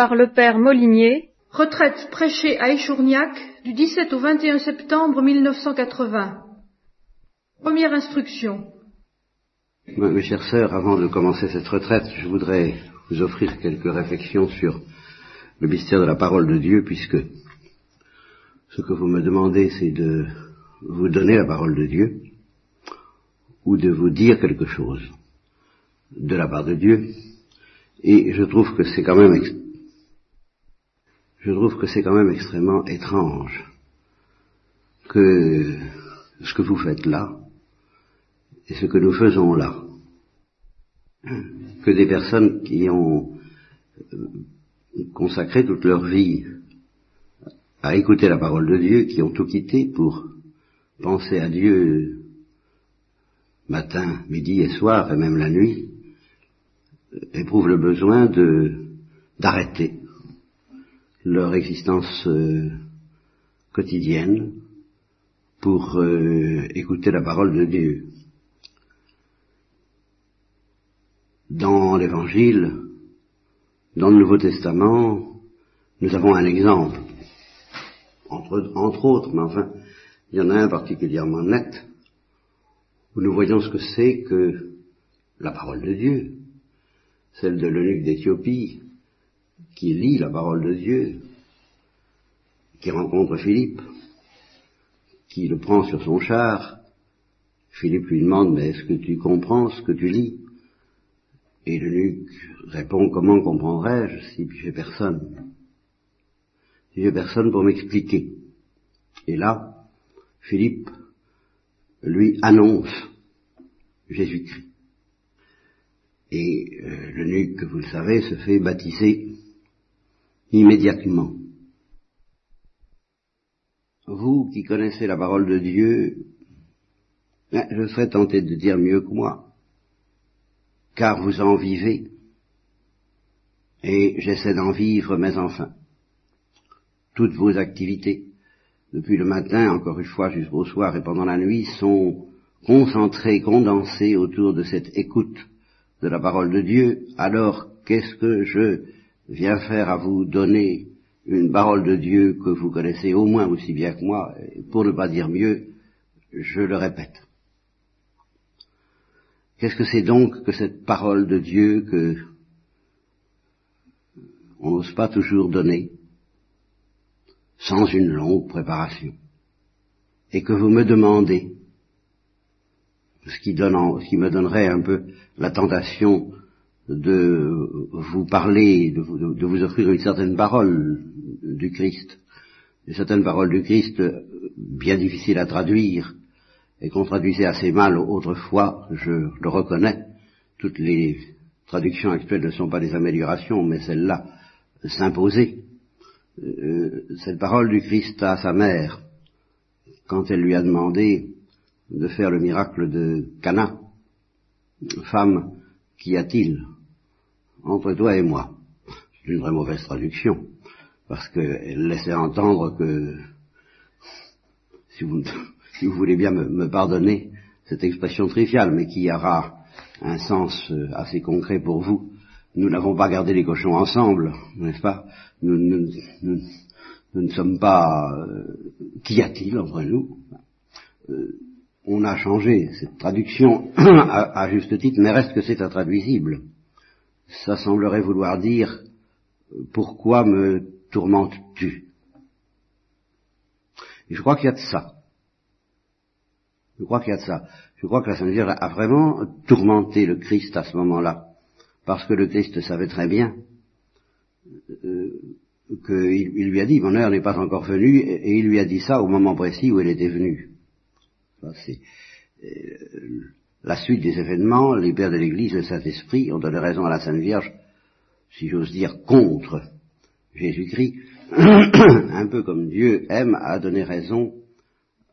par le père Molinier. Retraite prêchée à Échourniac du 17 au 21 septembre 1980. Première instruction. Mes chères sœurs, avant de commencer cette retraite, je voudrais vous offrir quelques réflexions sur le mystère de la parole de Dieu, puisque ce que vous me demandez, c'est de vous donner la parole de Dieu, ou de vous dire quelque chose de la part de Dieu, et je trouve que c'est quand même je trouve que c'est quand même extrêmement étrange que ce que vous faites là et ce que nous faisons là, que des personnes qui ont euh, consacré toute leur vie à écouter la parole de Dieu, qui ont tout quitté pour penser à Dieu matin, midi et soir, et même la nuit, éprouvent le besoin de d'arrêter leur existence euh, quotidienne pour euh, écouter la parole de Dieu. Dans l'Évangile, dans le Nouveau Testament, nous avons un exemple, entre, entre autres, mais enfin, il y en a un particulièrement net, où nous voyons ce que c'est que la parole de Dieu, celle de l'eunuque d'Éthiopie, qui lit la parole de Dieu, qui rencontre Philippe, qui le prend sur son char. Philippe lui demande, mais est-ce que tu comprends ce que tu lis? Et l'eunuque répond, comment comprendrais-je si j'ai personne? Si j'ai personne pour m'expliquer. Et là, Philippe lui annonce Jésus-Christ. Et euh, l'eunuque, vous le savez, se fait baptiser immédiatement. Vous qui connaissez la parole de Dieu, ben, je serais tenté de dire mieux que moi, car vous en vivez, et j'essaie d'en vivre, mais enfin, toutes vos activités, depuis le matin, encore une fois, jusqu'au soir et pendant la nuit, sont concentrées, condensées autour de cette écoute de la parole de Dieu, alors qu'est-ce que je viens faire à vous donner une parole de Dieu que vous connaissez au moins aussi bien que moi, et pour ne pas dire mieux, je le répète. Qu'est-ce que c'est donc que cette parole de Dieu que on n'ose pas toujours donner sans une longue préparation et que vous me demandez ce qui, donne, ce qui me donnerait un peu la tentation de vous parler, de vous, offrir une certaine parole du Christ, une certaine parole du Christ bien difficile à traduire, et qu'on traduisait assez mal autrefois, je le reconnais. Toutes les traductions actuelles ne sont pas des améliorations, mais celle-là s'imposait. Euh, cette parole du Christ à sa mère, quand elle lui a demandé de faire le miracle de Cana. Femme, qu'y a-t-il? Entre toi et moi. C'est une vraie mauvaise traduction, parce qu'elle laissait entendre que, si vous, voulez bien me, pardonner cette expression triviale, mais qui aura un sens euh, assez concret pour vous, nous n'avons pas gardé les cochons ensemble, n'est-ce pas? Nous, ne sommes pas... Euh, qu'y a-t-il entre nous? Euh, on a changé cette traduction à, juste titre, mais reste que c'est intraduisible. Ça semblerait vouloir dire pourquoi me tourmentes-tu? Et je crois qu'il y a de ça. Je crois qu'il y a de ça. Je crois que la Sainte Vierge a vraiment tourmenté le Christ à ce moment-là, parce que le Christ savait très bien euh, qu'il lui a dit, mon heure n'est pas encore venue, et il lui a dit ça au moment précis où elle était venue. C'est euh, la suite des événements, les pères de l'Église, le Saint-Esprit ont donné raison à la Sainte Vierge, si j'ose dire, contre Jésus-Christ, un peu comme Dieu aime à donner raison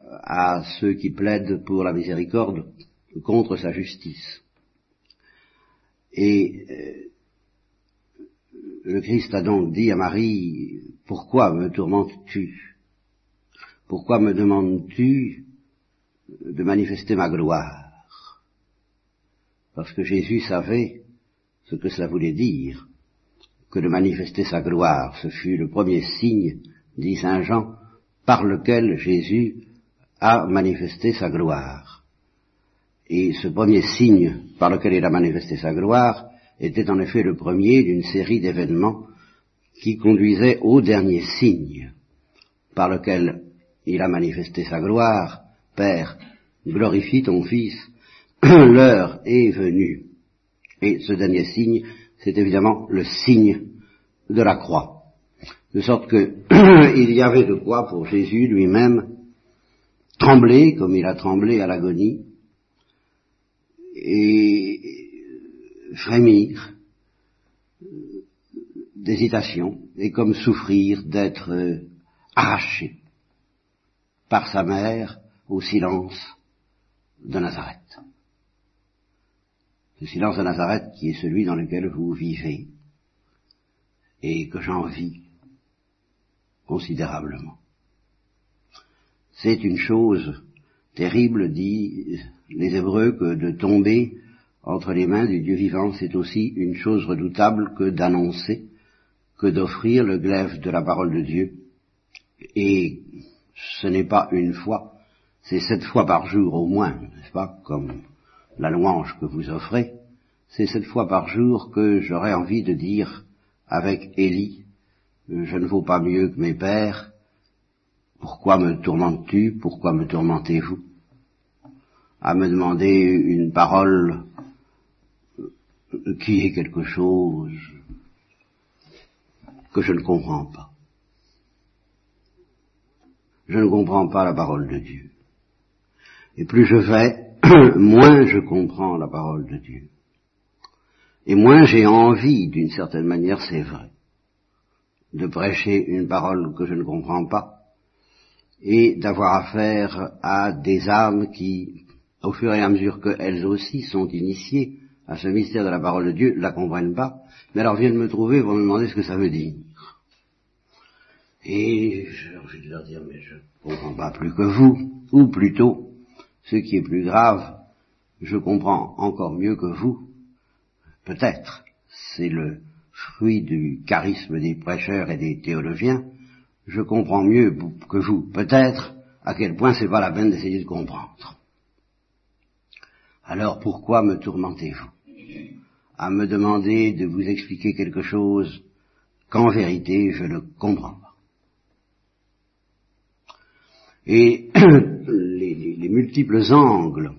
à ceux qui plaident pour la miséricorde contre sa justice. Et euh, le Christ a donc dit à Marie, pourquoi me tourmentes-tu? Pourquoi me demandes-tu de manifester ma gloire? Parce que Jésus savait ce que cela voulait dire que de manifester sa gloire. Ce fut le premier signe, dit Saint Jean, par lequel Jésus a manifesté sa gloire. Et ce premier signe par lequel il a manifesté sa gloire était en effet le premier d'une série d'événements qui conduisaient au dernier signe par lequel il a manifesté sa gloire. Père, glorifie ton Fils, l'heure est venue. Et ce dernier signe, c'est évidemment le signe de la croix. De sorte que il y avait de quoi pour Jésus lui-même trembler comme il a tremblé à l'agonie et frémir d'hésitation et comme souffrir d'être arraché par sa mère au silence de Nazareth. Ce silence de Nazareth qui est celui dans lequel vous vivez et que j'envie considérablement. C'est une chose terrible, dit les Hébreux, que de tomber entre les mains du Dieu vivant, c'est aussi une chose redoutable que d'annoncer, que d'offrir le glaive de la parole de Dieu. Et ce n'est pas une fois, c'est sept fois par jour au moins, n'est-ce pas, comme la louange que vous offrez, c'est sept fois par jour que j'aurais envie de dire avec Élie, je ne vaux pas mieux que mes pères, pourquoi me tourmentes-tu, pourquoi me tourmentez-vous? À me demander une parole qui est quelque chose que je ne comprends pas. Je ne comprends pas la parole de Dieu. Et plus je vais, moins je comprends la parole de Dieu. Et moins j'ai envie, d'une certaine manière, c'est vrai, de prêcher une parole que je ne comprends pas, et d'avoir affaire à des âmes qui, au fur et à mesure qu'elles aussi sont initiées à ce mystère de la parole de Dieu, la comprennent pas, mais alors viennent me trouver pour me demander ce que ça veut dire. Et j'ai envie de leur dire, mais je ne comprends pas plus que vous, ou plutôt, ce qui est plus grave, je comprends encore mieux que vous, Peut-être, c'est le fruit du charisme des prêcheurs et des théologiens, je comprends mieux que vous, peut-être, à quel point c'est pas la peine d'essayer de comprendre. Alors pourquoi me tourmentez-vous? À me demander de vous expliquer quelque chose qu'en vérité je ne comprends pas Et les, les multiples angles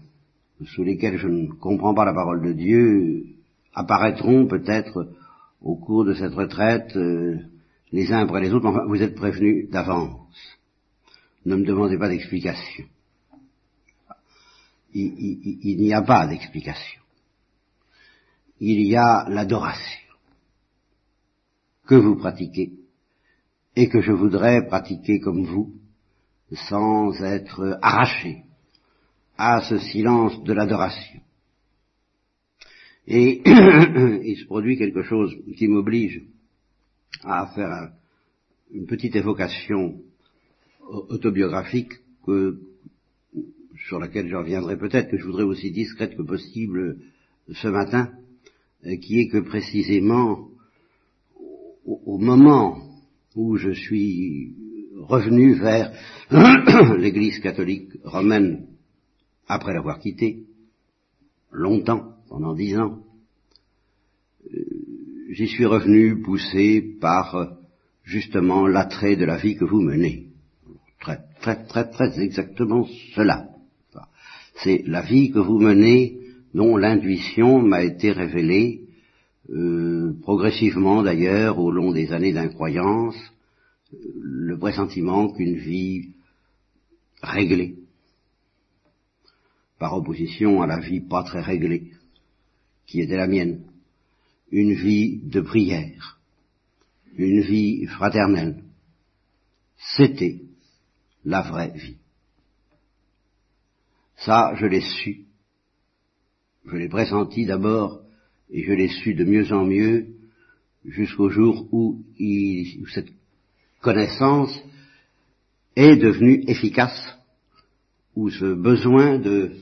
sous lesquels je ne comprends pas la parole de Dieu apparaîtront peut-être au cours de cette retraite euh, les uns après les autres, enfin vous êtes prévenus d'avance. Ne me demandez pas d'explication. Il, n'y a pas d'explication. Il y a l'adoration que vous pratiquez et que je voudrais pratiquer comme vous, sans être arraché à ce silence de l'adoration. Et il se produit quelque chose qui m'oblige à faire une petite évocation autobiographique sur laquelle je reviendrai peut-être, que je voudrais aussi discrète que possible ce matin, qui est que précisément au moment où je suis revenu vers l'Église catholique romaine après l'avoir quittée, longtemps, pendant dix ans. Euh, j'y suis revenu poussé par euh, justement l'attrait de la vie que vous menez. Très, très, très, très exactement cela. C'est la vie que vous menez dont l'intuition m'a été révélée euh, progressivement d'ailleurs au long des années d'incroyance, le pressentiment qu'une vie réglée, par opposition à la vie pas très réglée, qui était la mienne, une vie de prière, une vie fraternelle. C'était la vraie vie. Ça, je l'ai su. Je l'ai pressenti d'abord et je l'ai su de mieux en mieux jusqu'au jour où, cette connaissance est devenue efficace, où ce besoin de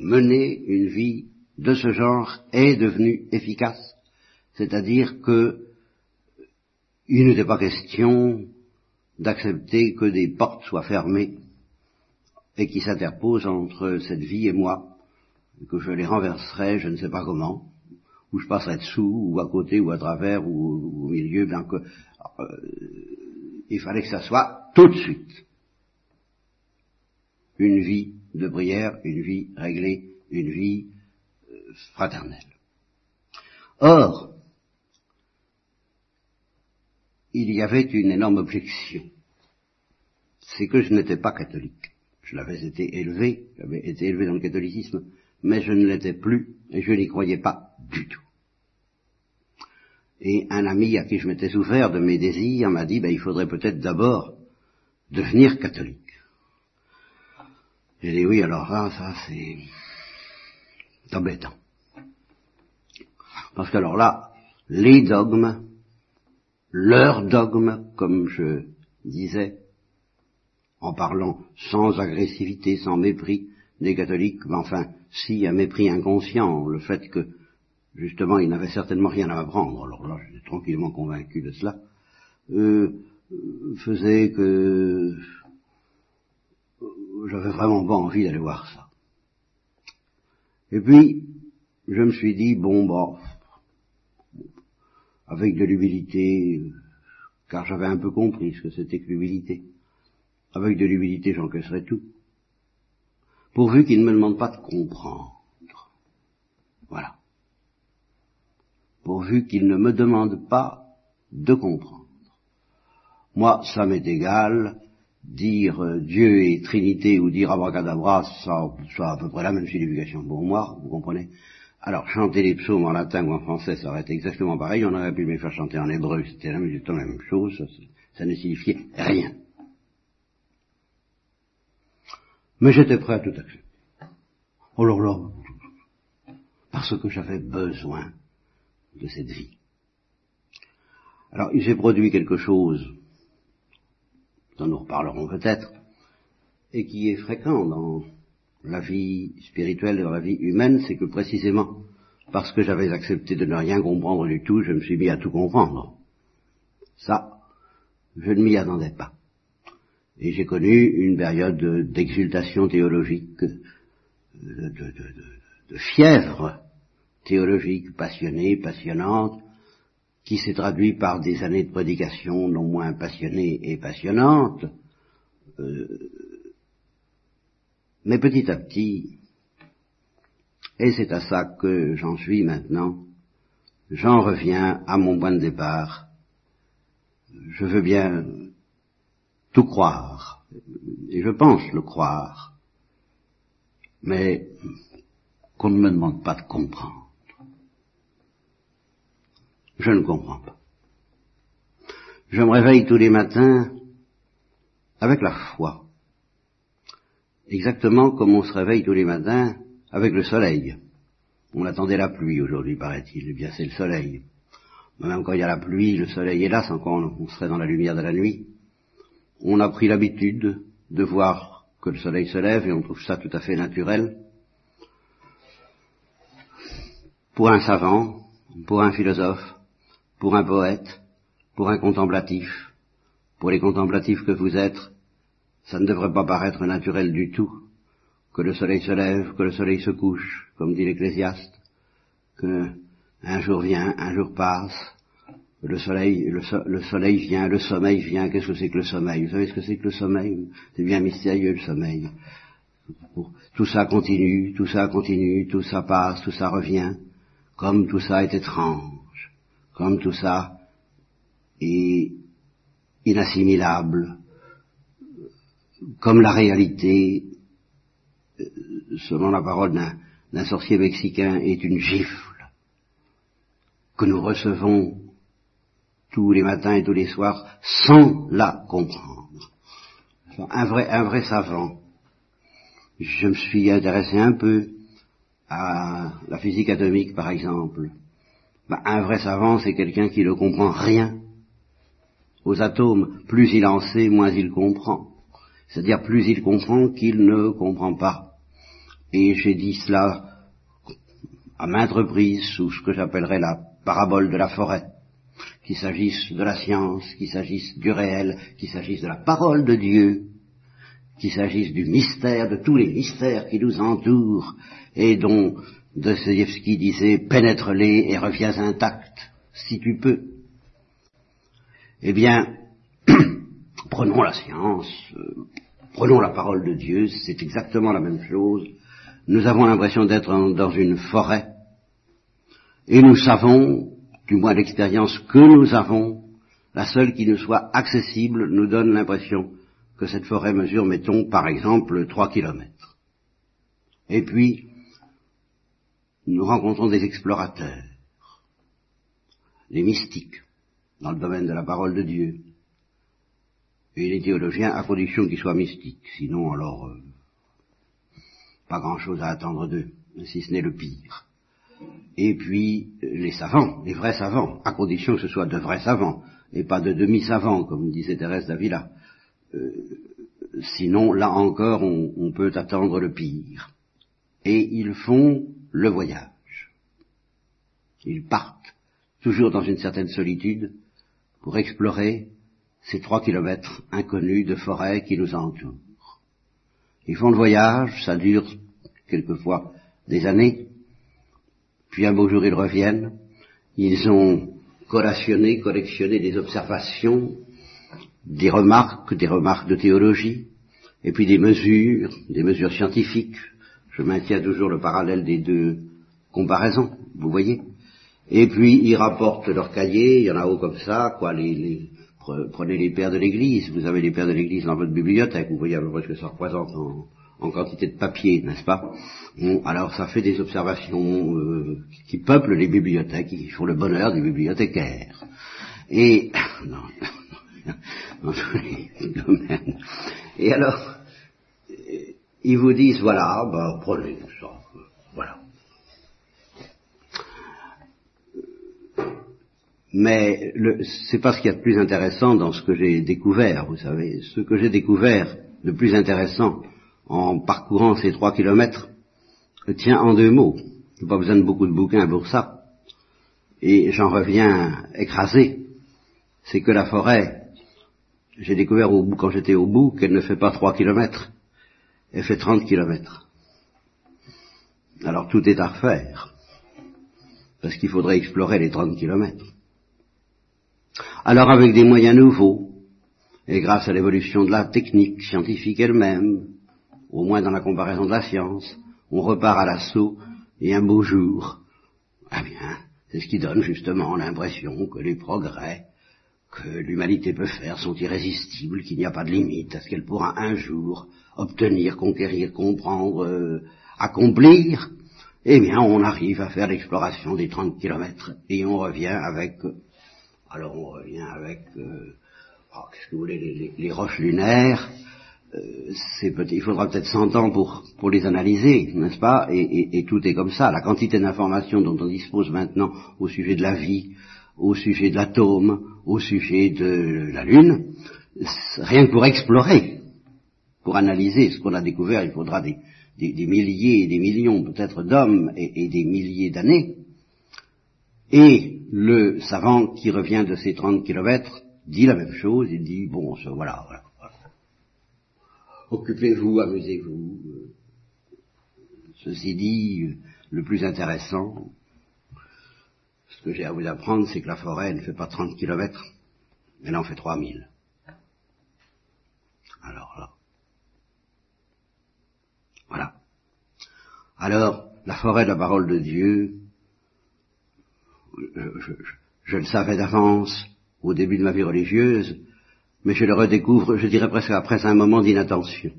mener une vie de ce genre est devenu efficace, c'est-à-dire que il n'était pas question d'accepter que des portes soient fermées et qui s'interposent entre cette vie et moi, que je les renverserai, je ne sais pas comment, ou je passerai dessous, ou à côté, ou à travers, ou, au milieu, bien que euh, il fallait que ça soit tout de suite une vie de prière, une vie réglée, une vie euh, fraternelle. Or, il y avait une énorme objection. C'est que je n'étais pas catholique. Je l'avais été élevé, j'avais été élevé dans le catholicisme, mais je ne l'étais plus et je n'y croyais pas du tout. Et un ami à qui je m'étais ouvert de mes désirs m'a dit, ben, il faudrait peut-être d'abord devenir catholique. J'ai dit oui, alors là, ça c'est embêtant. Parce que alors là, les dogmes, leurs dogmes, comme je disais, en parlant sans agressivité, sans mépris des catholiques, mais enfin, si un mépris inconscient, le fait que, justement, ils n'avaient certainement rien à apprendre, alors là, j'étais tranquillement convaincu de cela, euh, faisait que j'avais vraiment pas envie d'aller voir ça. Et puis, je me suis dit, bon, bah, avec de l'humilité, car j'avais un peu compris ce que c'était que l'humilité. Avec de l'humilité, j'encaisserai tout. Pourvu qu'il ne me demande pas de comprendre. Voilà. Pourvu qu'il ne me demande pas de comprendre. Moi, ça m'est égal, dire euh, Dieu est Trinité ou dire abracadabra, ça, ça à peu près la même signification pour moi, vous comprenez? Alors, chanter les psaumes en latin ou en français, ça aurait été exactement pareil. On aurait pu me faire chanter en hébreu, c'était la même, chose. Ça, ça ne signifiait rien. Mais j'étais prêt à tout accepter. Alors là, parce que j'avais besoin de cette vie. Alors, il s'est produit quelque chose dont nous reparlerons peut-être, et qui est fréquent dans la vie spirituelle et dans la vie humaine, c'est que précisément parce que j'avais accepté de ne rien comprendre du tout, je me suis mis à tout comprendre. Ça, je ne m'y attendais pas. Et j'ai connu une période d'exultation théologique, de, fièvre théologique passionnée, passionnante, qui s'est traduit par des années de prédication non moins passionnées et passionnantes, euh, mais petit à petit, et c'est à ça que j'en suis maintenant, j'en reviens à mon point de départ. Je veux bien tout croire, et je pense le croire, mais qu'on ne me demande pas de comprendre. Je ne comprends pas. Je me réveille tous les matins avec la foi exactement comme on se réveille tous les matins avec le soleil. On attendait la pluie aujourd'hui, paraît-il. Eh bien, c'est le soleil. Même quand il y a la pluie, le soleil est là, sans quoi on serait dans la lumière de la nuit. On a pris l'habitude de voir que le soleil se lève et on trouve ça tout à fait naturel. Pour un savant, pour un philosophe, pour un poète, pour un contemplatif, pour les contemplatifs que vous êtes, ça ne devrait pas paraître naturel du tout que le soleil se lève, que le soleil se couche, comme dit l'Ecclésiaste, que un jour vient, un jour passe, le soleil, le, soleil vient, le sommeil vient. Qu'est-ce que c'est que le sommeil? Vous savez ce que c'est que le sommeil? C'est bien mystérieux le sommeil. Tout ça continue, tout ça continue, tout ça passe, tout ça revient, comme tout ça est étrange, comme tout ça est inassimilable, comme la réalité, euh, selon la parole d'un sorcier mexicain, est une gifle que nous recevons tous les matins et tous les soirs sans la comprendre. Un vrai, un vrai savant. Je me suis intéressé un peu à la physique atomique, par exemple. Ben, un vrai savant, c'est quelqu'un qui ne comprend rien aux atomes. Plus il en sait, moins il comprend. C'est-à-dire plus il comprend qu'il ne comprend pas. Et j'ai dit cela à maintes reprises sous ce que j'appellerais la parabole de la forêt, qu'il s'agisse de la science, qu'il s'agisse du réel, qu'il s'agisse de la parole de Dieu, qu'il s'agisse du mystère, de tous les mystères qui nous entourent et dont Dostoevsky disait pénètre-les et reviens intact, si tu peux. Eh bien, prenons la science, euh, prenons la parole de Dieu, c'est exactement la même chose. Nous avons l'impression d'être dans une forêt et nous savons, du moins l'expérience que nous avons, la seule qui nous soit accessible nous donne l'impression que cette forêt mesure, mettons, par exemple, trois kilomètres. Et puis, nous rencontrons des explorateurs, les mystiques, dans le domaine de la parole de Dieu, et les théologiens à condition qu'ils soient mystiques, sinon alors euh, pas grand-chose à attendre d'eux, si ce n'est le pire. Et puis les savants, les vrais savants, à condition que ce soit de vrais savants, et pas de demi-savants, comme disait Thérèse d'Avila. Euh, sinon, là encore, on, peut attendre le pire. Et ils font le voyage. Ils partent, toujours dans une certaine solitude, pour explorer ces trois kilomètres inconnus de forêt qui nous entourent. Ils font le voyage, ça dure quelquefois des années, puis un beau jour ils reviennent, ils ont collationné, collectionné des observations, des remarques, des remarques de théologie, et puis des mesures, des mesures scientifiques. Je maintiens toujours le parallèle des deux comparaisons, vous voyez. Et puis ils rapportent leur cahier, il y en a haut comme ça, quoi, les, prenez les pères de l'Église, vous avez les pères de l'Église dans votre bibliothèque, vous voyez à peu près ce que ça représente en, quantité de papier, n'est-ce pas? Alors ça fait des observations euh, qui peuplent les bibliothèques, qui font le bonheur des bibliothécaires. Et dans tous les domaines. Et alors, ils vous disent, voilà, ben, prenez voilà. Mais c'est pas ce qu'il y a de plus intéressant dans ce que j'ai découvert, vous savez. Ce que j'ai découvert de plus intéressant en parcourant ces trois kilomètres tient en deux mots. Il pas besoin de beaucoup de bouquins pour ça. Et j'en reviens écrasé. C'est que la forêt j'ai découvert au bout, quand j'étais au bout qu'elle ne fait pas trois kilomètres, elle fait trente kilomètres. Alors tout est à refaire, parce qu'il faudrait explorer les trente kilomètres. Alors avec des moyens nouveaux, et grâce à l'évolution de la technique scientifique elle-même, au moins dans la comparaison de la science, on repart à l'assaut, et un beau jour, eh bien, c'est ce qui donne justement l'impression que les progrès que l'humanité peut faire sont irrésistibles, qu'il n'y a pas de limite à ce qu'elle pourra un jour obtenir, conquérir, comprendre, euh, accomplir, eh bien on arrive à faire l'exploration des 30 kilomètres et on revient avec, alors on revient avec, euh, oh, qu'est-ce que vous voulez, les, roches lunaires, euh, c'est peut il faudra peut-être 100 ans pour, pour les analyser, n'est-ce pas et, et, tout est comme ça. La quantité d'informations dont on dispose maintenant au sujet de la vie, au sujet de l'atome, au sujet de la Lune, rien que pour explorer, pour analyser ce qu'on a découvert, il faudra des, milliers et des millions peut-être d'hommes et, des milliers d'années. Et le savant qui revient de ces 30 kilomètres dit la même chose, il dit, bon, voilà, voilà, occupez-vous, amusez-vous. Ceci dit, le plus intéressant, ce que j'ai à vous apprendre, c'est que la forêt ne fait pas 30 kilomètres, elle en fait 3000. Alors là. Voilà. Alors, la forêt de la parole de Dieu, je, le savais d'avance au début de ma vie religieuse, mais je le redécouvre, je dirais presque après un moment d'inattention.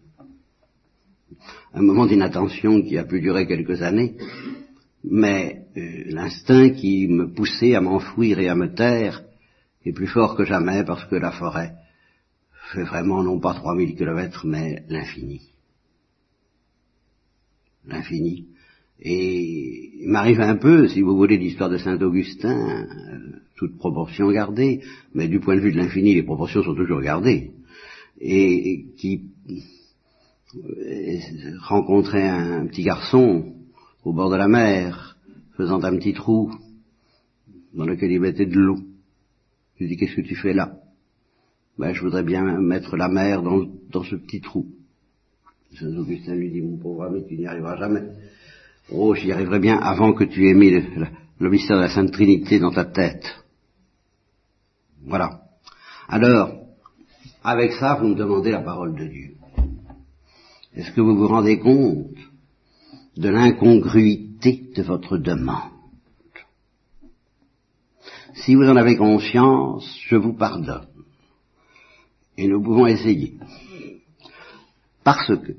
Un moment d'inattention qui a pu durer quelques années, mais euh, l'instinct qui me poussait à m'enfouir et à me taire est plus fort que jamais parce que la forêt fait vraiment non pas 3000 kilomètres, mais l'infini. L'infini. Et il m'arrive un peu, si vous voulez, l'histoire de Saint-Augustin, euh, toute proportion gardée, mais du point de vue de l'infini, les proportions sont toujours gardées, et, qui euh, rencontrait un petit garçon au bord de la mer, faisant un petit trou dans lequel il mettait de l'eau. Je dis, qu'est-ce que tu fais là? Ben, Je voudrais bien mettre la mer dans ce petit trou. Saint Augustin lui dit, mon pauvre ami, tu n'y arriveras jamais. Oh, j'y arriverai bien avant que tu aies mis le, le mystère de la Sainte Trinité dans ta tête. Voilà. Alors, avec ça, vous me demandez la parole de Dieu. Est-ce que vous vous rendez compte de l'incongruité de votre demande? Si vous en avez conscience, je vous pardonne. Et nous pouvons essayer. Parce que,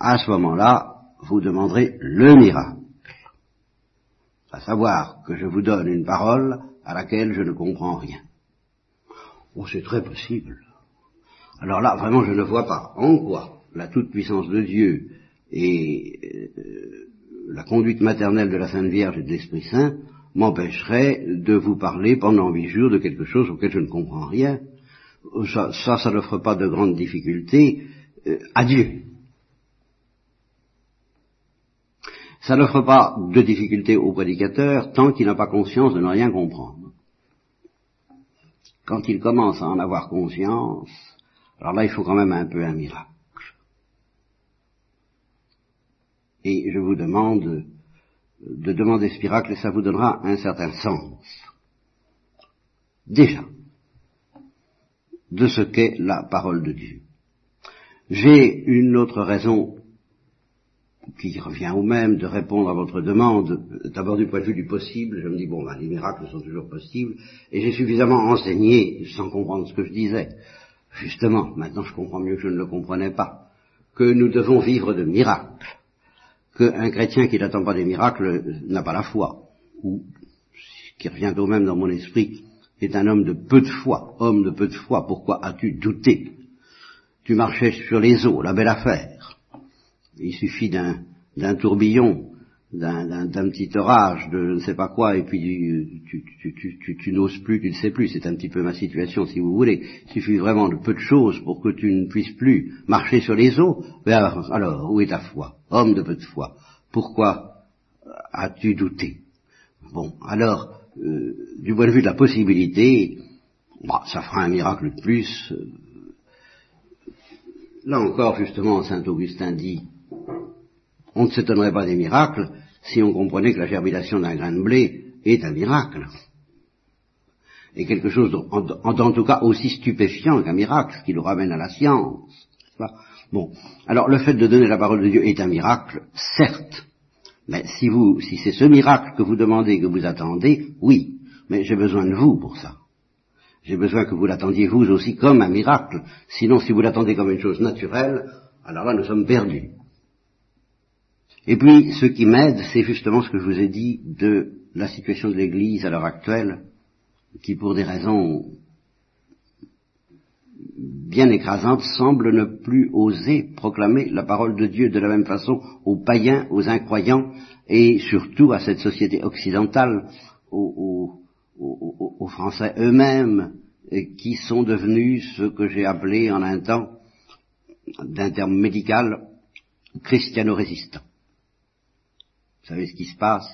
à ce moment-là, vous demanderez le miracle. À savoir que je vous donne une parole à laquelle je ne comprends rien. Oh, c'est très possible. Alors là, vraiment, je ne vois pas en quoi la toute-puissance de Dieu et euh, la conduite maternelle de la Sainte Vierge et de l'Esprit Saint m'empêcherait de vous parler pendant huit jours de quelque chose auquel je ne comprends rien. Ça, ça, n'offre pas de grandes difficultés à Dieu. Ça n'offre pas de difficultés au prédicateur tant qu'il n'a pas conscience de ne rien comprendre. Quand il commence à en avoir conscience, alors là, il faut quand même un peu un miracle. Et je vous demande de demander ce miracle et ça vous donnera un certain sens. Déjà, de ce qu'est la parole de Dieu. J'ai une autre raison qui revient au même de répondre à votre demande, d'abord du point de vue du possible, je me dis, bon, ben, les miracles sont toujours possibles, et j'ai suffisamment enseigné, sans comprendre ce que je disais, justement, maintenant je comprends mieux que je ne le comprenais pas, que nous devons vivre de miracles, qu'un chrétien qui n'attend pas des miracles n'a pas la foi, ou, ce qui revient au même dans mon esprit, est un homme de peu de foi, homme de peu de foi, pourquoi as-tu douté? Tu marchais sur les eaux, la belle affaire. Il suffit d'un tourbillon, d'un petit orage, de je ne sais pas quoi, et puis tu, tu, tu n'oses plus, tu ne sais plus. C'est un petit peu ma situation, si vous voulez. Il suffit vraiment de peu de choses pour que tu ne puisses plus marcher sur les eaux. Mais alors, alors où est ta foi? Homme de peu de foi. Pourquoi as-tu douté? Bon, alors, euh, du point de vue de la possibilité, bah, ça fera un miracle de plus. Là encore, justement, Saint Augustin dit, on ne s'étonnerait pas des miracles si on comprenait que la germination d'un grain de blé est un miracle. Et quelque chose, en, tout cas, aussi stupéfiant qu'un miracle, ce qui nous ramène à la science. Bon, alors le fait de donner la parole de Dieu est un miracle, certes. Mais si vous, si c'est ce miracle que vous demandez, que vous attendez, oui. Mais j'ai besoin de vous pour ça. J'ai besoin que vous l'attendiez vous aussi comme un miracle. Sinon, si vous l'attendez comme une chose naturelle, alors là, nous sommes perdus. Et puis, ce qui m'aide, c'est justement ce que je vous ai dit de la situation de l'Église à l'heure actuelle, qui, pour des raisons bien écrasantes, semble ne plus oser proclamer la parole de Dieu de la même façon aux païens, aux incroyants, et surtout à cette société occidentale, aux, aux Français eux-mêmes, qui sont devenus ce que j'ai appelé en un temps, d'un terme médical, christiano-résistants. Vous savez ce qui se passe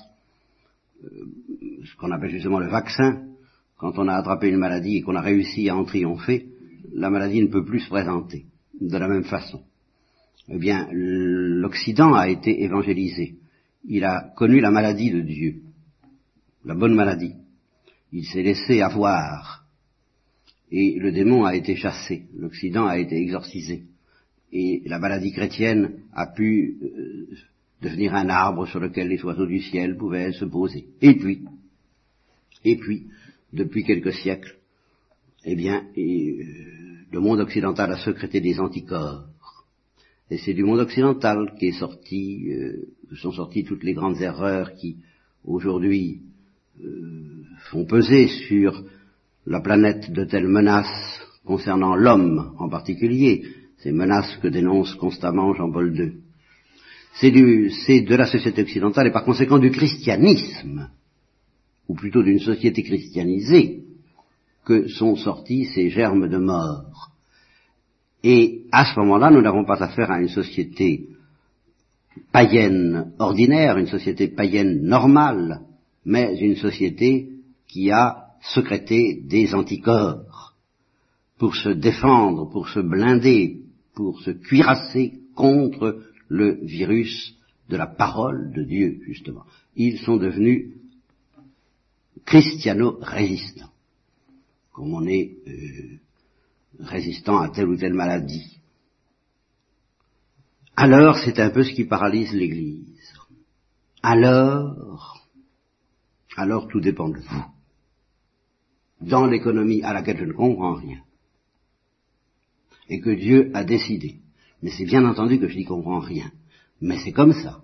euh, Ce qu'on appelle justement le vaccin. Quand on a attrapé une maladie et qu'on a réussi à en triompher, la maladie ne peut plus se présenter de la même façon. Eh bien, l'Occident a été évangélisé. Il a connu la maladie de Dieu, la bonne maladie. Il s'est laissé avoir. Et le démon a été chassé. L'Occident a été exorcisé. Et la maladie chrétienne a pu euh, devenir un arbre sur lequel les oiseaux du ciel pouvaient se poser. Et puis, et puis, depuis quelques siècles, eh bien, euh, le monde occidental a secrété des anticorps. Et c'est du monde occidental qui est sorti, euh, sont sorties toutes les grandes erreurs qui, aujourd'hui, euh, font peser sur la planète de telles menaces concernant l'homme en particulier, ces menaces que dénonce constamment Jean-Paul II c'est de la société occidentale et par conséquent du christianisme, ou plutôt d'une société christianisée, que sont sortis ces germes de mort. Et à ce moment-là, nous n'avons pas affaire à une société païenne ordinaire, une société païenne normale, mais une société qui a sécréter des anticorps pour se défendre, pour se blinder, pour se cuirasser contre le virus de la parole de Dieu, justement. Ils sont devenus christiano-résistants, comme on est euh, résistant à telle ou telle maladie. Alors, c'est un peu ce qui paralyse l'Église. Alors, alors tout dépend de vous. Dans l'économie à laquelle je ne comprends rien, et que Dieu a décidé, mais c'est bien entendu que je n'y comprends rien, mais c'est comme ça,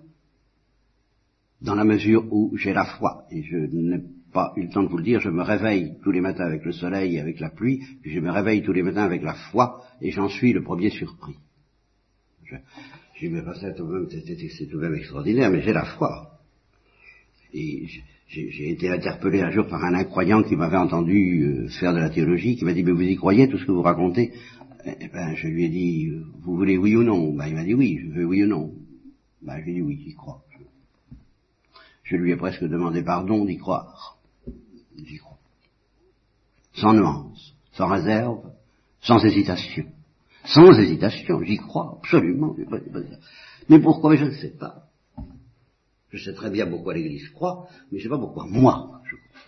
dans la mesure où j'ai la foi, et je n'ai pas eu le temps de vous le dire, je me réveille tous les matins avec le soleil et avec la pluie, puis je me réveille tous les matins avec la foi, et j'en suis le premier surpris. Je, je me c'est tout, tout de même extraordinaire, mais j'ai la foi. Et j'ai été interpellé un jour par un incroyant qui m'avait entendu euh, faire de la théologie, qui m'a dit, mais vous y croyez tout ce que vous racontez? Eh, eh ben, Je lui ai dit, vous voulez oui ou non? Ben, Il m'a dit oui, je veux oui ou non. Ben, je lui ai dit oui, j'y crois. Je lui ai presque demandé pardon d'y croire. J'y crois. Sans nuance, sans réserve, sans hésitation. Sans hésitation, j'y crois, absolument. Mais pourquoi? Je ne sais pas. Je sais très bien pourquoi l'Église croit, mais je ne sais pas pourquoi moi je crois.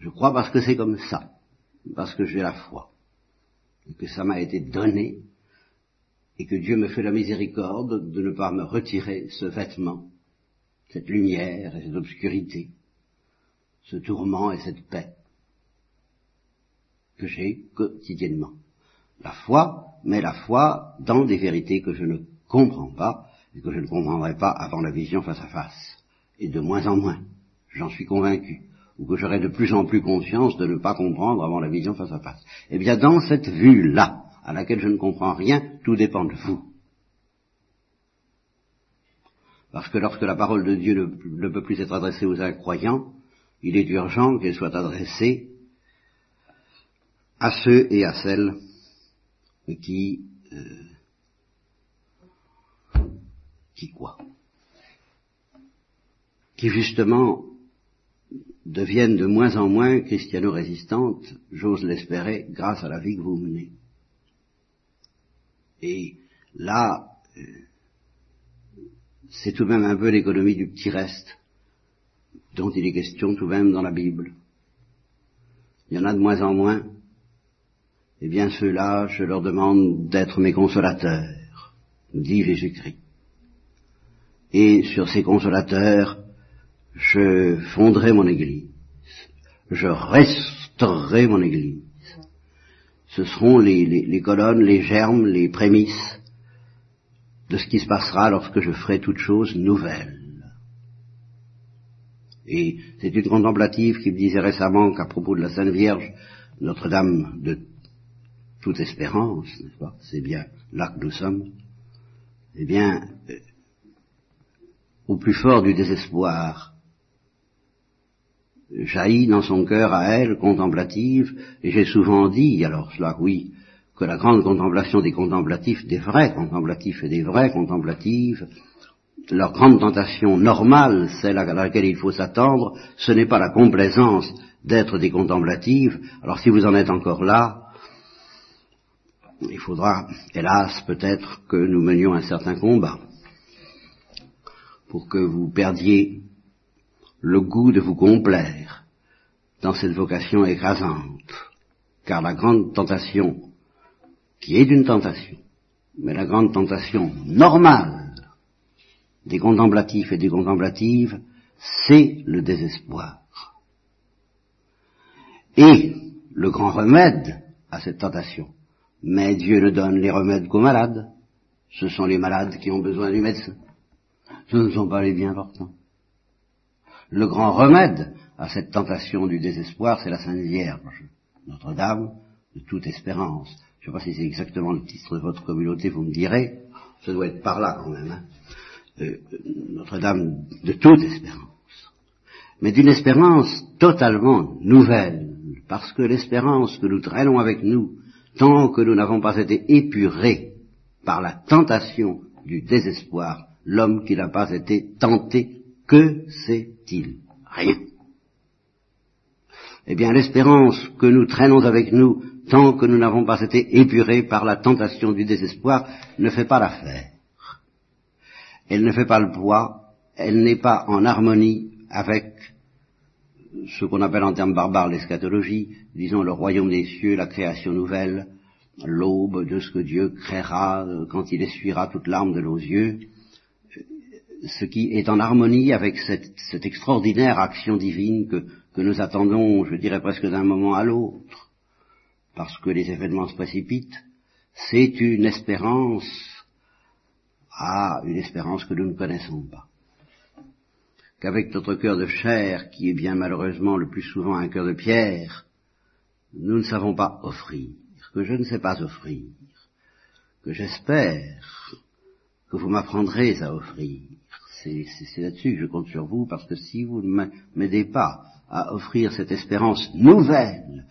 Je crois parce que c'est comme ça, parce que j'ai la foi, et que ça m'a été donné, et que Dieu me fait la miséricorde de ne pas me retirer ce vêtement, cette lumière et cette obscurité, ce tourment et cette paix que j'ai quotidiennement. La foi, mais la foi dans des vérités que je ne comprends pas, et que je ne comprendrai pas avant la vision face à face. Et de moins en moins, j'en suis convaincu, ou que j'aurai de plus en plus conscience de ne pas comprendre avant la vision face à face. Eh bien, dans cette vue-là, à laquelle je ne comprends rien, tout dépend de vous. Parce que lorsque la parole de Dieu ne, peut plus être adressée aux incroyants, il est urgent qu'elle soit adressée à ceux et à celles qui euh, qui quoi Qui justement deviennent de moins en moins christiano-résistantes, j'ose l'espérer, grâce à la vie que vous menez. Et là, euh, c'est tout de même un peu l'économie du petit reste dont il est question tout de même dans la Bible. Il y en a de moins en moins. Eh bien ceux-là, je leur demande d'être mes consolateurs, dit Jésus-Christ et sur ces consolateurs, je fonderai mon Église, je restaurerai mon Église. Ce seront les, colonnes, les germes, les prémices de ce qui se passera lorsque je ferai toute chose nouvelle. Et c'est une contemplative qui me disait récemment qu'à propos de la Sainte Vierge, Notre-Dame de toute espérance, n'est-ce pas? C'est bien là que nous sommes. Eh bien, euh, au plus fort du désespoir, jaillit dans son cœur à elle, contemplative, et j'ai souvent dit, alors cela oui, que la grande contemplation des contemplatifs, des vrais contemplatifs et des vrais contemplatives, leur grande tentation normale, celle à laquelle il faut s'attendre, ce n'est pas la complaisance d'être des contemplatives. Alors si vous en êtes encore là, il faudra, hélas, peut-être que nous menions un certain combat pour que vous perdiez le goût de vous complaire dans cette vocation écrasante. Car la grande tentation, qui est une tentation, mais la grande tentation normale des contemplatifs et des contemplatives, c'est le désespoir. Et le grand remède à cette tentation, mais Dieu ne donne les remèdes qu'aux malades, ce sont les malades qui ont besoin du médecin ce ne sont pas les bien portants. Le grand remède à cette tentation du désespoir, c'est la Sainte Vierge, Notre-Dame de toute espérance. Je ne sais pas si c'est exactement le titre de votre communauté, vous me direz, ça doit être par là quand même. Hein. Euh, Notre-Dame de toute espérance. Mais d'une espérance totalement nouvelle, parce que l'espérance que nous traînons avec nous, tant que nous n'avons pas été épurés par la tentation du désespoir, l'homme qui n'a pas été tenté, que sait-il? Rien. eh bien l'espérance que nous traînons avec nous tant que nous n'avons pas été épurés par la tentation du désespoir ne fait pas l'affaire. Elle ne fait pas le poids, elle n'est pas en harmonie avec ce qu'on appelle en termes barbares l'eschatologie, disons le royaume des cieux, la création nouvelle, l'aube de ce que Dieu créera euh, quand il essuiera toute larme de nos yeux, ce qui est en harmonie avec cette, extraordinaire action divine que, que nous attendons, je dirais presque d'un moment à l'autre, parce que les événements se précipitent, c'est une espérance. À une espérance que nous ne connaissons pas. Qu'avec notre cœur de chair, qui est bien malheureusement le plus souvent un cœur de pierre, nous ne savons pas offrir, que je ne sais pas offrir, que j'espère que vous m'apprendrez à offrir. C'est là-dessus que je compte sur vous, parce que si vous ne m'aidez pas à offrir cette espérance nouvelle,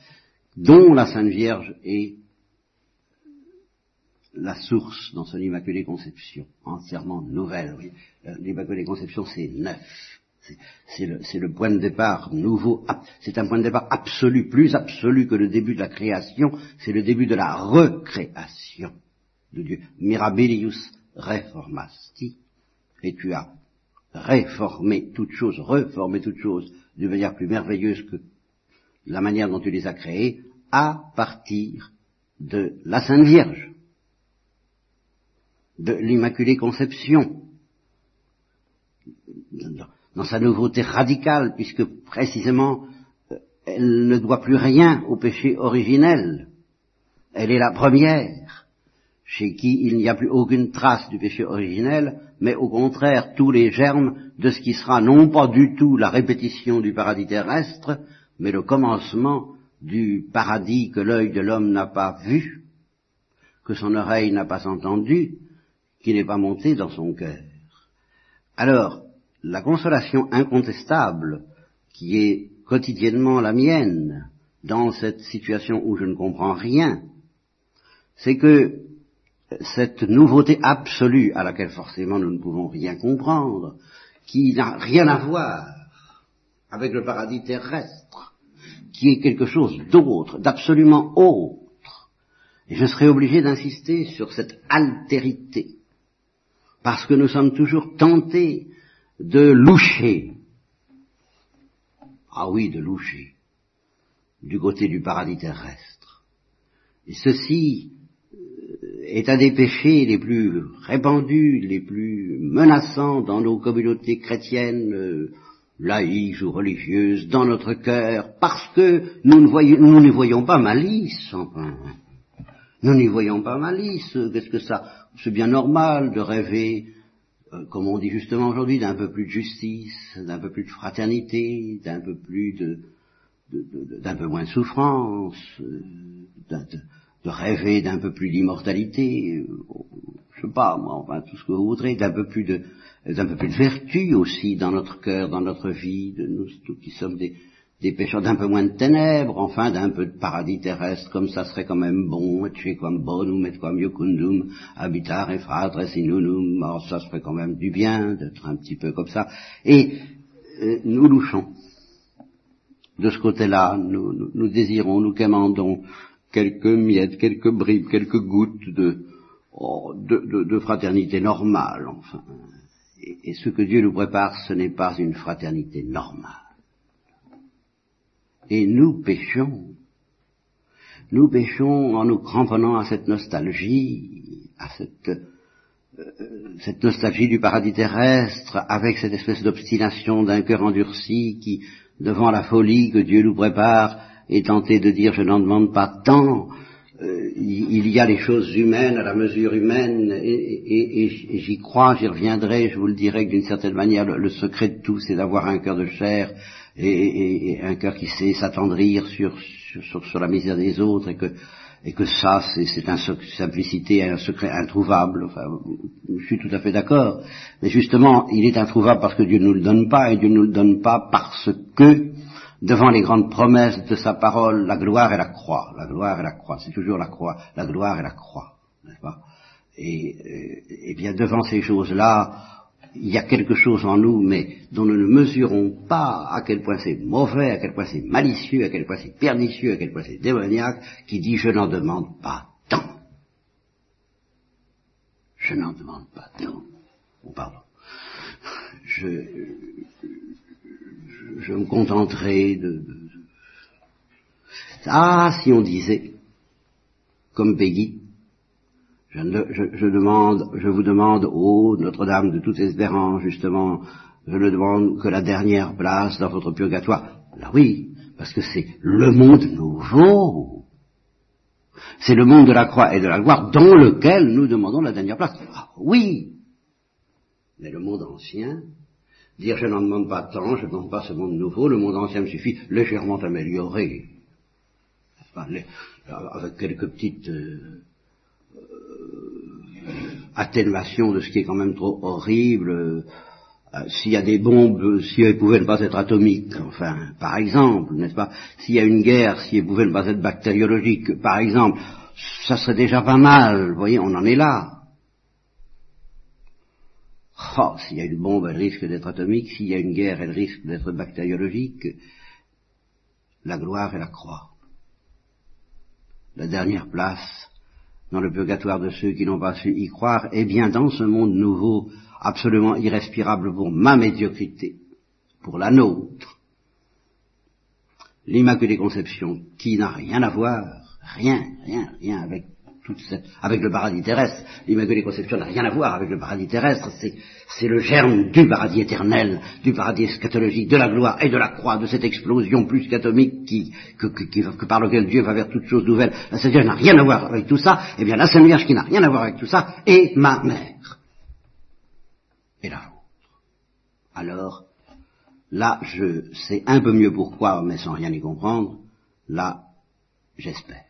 dont la Sainte Vierge est la source dans son Immaculée Conception, entièrement nouvelle. L'Immaculée Conception, c'est neuf. C'est le, point de départ nouveau, c'est un point de départ absolu, plus absolu que le début de la création, c'est le début de la recréation de Dieu. Mirabilius reformasti. Et tu as réformé toutes choses, reformé toutes choses d'une manière plus merveilleuse que la manière dont tu les as créées, à partir de la Sainte Vierge, de l'Immaculée Conception dans sa nouveauté radicale, puisque précisément euh, elle ne doit plus rien au péché originel. Elle est la première, chez qui il n'y a plus aucune trace du péché originel, mais au contraire tous les germes de ce qui sera non pas du tout la répétition du paradis terrestre, mais le commencement du paradis que l'œil de l'homme n'a pas vu, que son oreille n'a pas entendu, qui n'est pas monté dans son cœur. Alors, la consolation incontestable qui est quotidiennement la mienne dans cette situation où je ne comprends rien, c'est que cette nouveauté absolue à laquelle forcément nous ne pouvons rien comprendre, qui n'a rien à voir avec le paradis terrestre, qui est quelque chose d'autre, d'absolument autre. Et je serai obligé d'insister sur cette altérité, parce que nous sommes toujours tentés de loucher. Ah oui, de loucher. Du côté du paradis terrestre. Et ceci est un des péchés les plus répandus, les plus menaçants dans nos communautés chrétiennes, euh, laïques ou religieuses, dans notre cœur, parce que nous ne voyons, nous ne voyons pas malice, enfin. Nous n'y voyons pas malice. Qu'est-ce que ça C'est bien normal de rêver euh, comme on dit justement aujourd'hui, d'un peu plus de justice, d'un peu plus de fraternité, d'un peu plus de, d'un peu moins de souffrance, euh, de, rêver d'un peu plus d'immortalité, euh, je sais pas, moi, enfin tout ce que vous voudrez, d'un peu plus de, d'un peu plus de vertu aussi dans notre cœur, dans notre vie, de nous qui sommes des, des pécheurs d'un peu moins de ténèbres, enfin d'un peu de paradis terrestre, comme ça serait quand même bon, et comme bonum et comme yocundum, habitar et fadre sinunum, alors ça serait quand même du bien d'être un petit peu comme ça. Et euh, nous louchons. De ce côté-là, nous, nous, désirons, nous commandons quelques miettes, quelques bribes, quelques gouttes de, oh, de, de, fraternité normale, enfin. et ce que Dieu nous prépare, ce n'est pas une fraternité normale et nous péchons. Nous péchons en nous cramponnant à cette nostalgie, à cette, euh, cette nostalgie du paradis terrestre, avec cette espèce d'obstination d'un cœur endurci qui, devant la folie que Dieu nous prépare, est tenté de dire je n'en demande pas tant, euh, il y a les choses humaines à la mesure humaine, et, j'y crois, j'y reviendrai, je vous le dirai que d'une certaine manière, le secret de tout, c'est d'avoir un cœur de chair, et, un cœur qui sait s'attendrir sur, sur, sur, la misère des autres et que, et que ça, c'est une simplicité, un secret introuvable. Enfin, je suis tout à fait d'accord. Mais justement, il est introuvable parce que Dieu ne nous le donne pas, et Dieu ne nous le donne pas parce que, devant les grandes promesses de sa parole, la gloire et la croix, la gloire et la croix, c'est toujours la croix, la gloire et la croix, n'est-ce pas? Et, bien devant ces choses-là, il y a quelque chose en nous, mais dont nous ne mesurons pas à quel point c'est mauvais, à quel point c'est malicieux, à quel point c'est pernicieux, à quel point c'est démoniaque, qui dit je n'en demande pas tant. Je n'en demande pas tant. Oh, pardon. Je, je, me contenterai de, Ah, si on disait, comme Peggy, je, demande, je vous demande, ô Notre-Dame de toute espérance, justement, je ne demande que la dernière place dans votre purgatoire. Là oui, parce que c'est le monde nouveau. C'est le monde de la croix et de la gloire dans lequel nous demandons la dernière place. Ah, oui. Mais le monde ancien, dire je n'en demande pas tant, je ne demande pas ce monde nouveau, le monde ancien me suffit légèrement amélioré. Avec quelques petites euh, atténuation de ce qui est quand même trop horrible. Euh, s'il y a des bombes, si elles pouvaient ne pas être atomiques, enfin, par exemple, n'est-ce pas? S'il y a une guerre, si elles pouvaient ne pas être bactériologiques, par exemple, ça serait déjà pas mal. Vous voyez, on en est là. Oh, s'il y a une bombe, elle risque d'être atomique. S'il y a une guerre, elle risque d'être bactériologique. La gloire et la croix. La dernière place dans le purgatoire de ceux qui n'ont pas su y croire, et bien dans ce monde nouveau, absolument irrespirable pour ma médiocrité, pour la nôtre, l'Immaculée Conception, qui n'a rien à voir, rien, rien, rien avec avec le paradis terrestre. L'Immaculée Conception n'a rien à voir avec le paradis terrestre, c'est le germe du paradis éternel, du paradis eschatologique, de la gloire et de la croix, de cette explosion plus qu'atomique qui, que, par lequel Dieu va vers toutes choses nouvelles. La Sainte Vierge n'a rien à voir avec tout ça, et eh bien la Sainte Vierge qui n'a rien à voir avec tout ça est ma mère. Et la vôtre. Alors, là, je sais un peu mieux pourquoi, mais sans rien y comprendre, là, j'espère.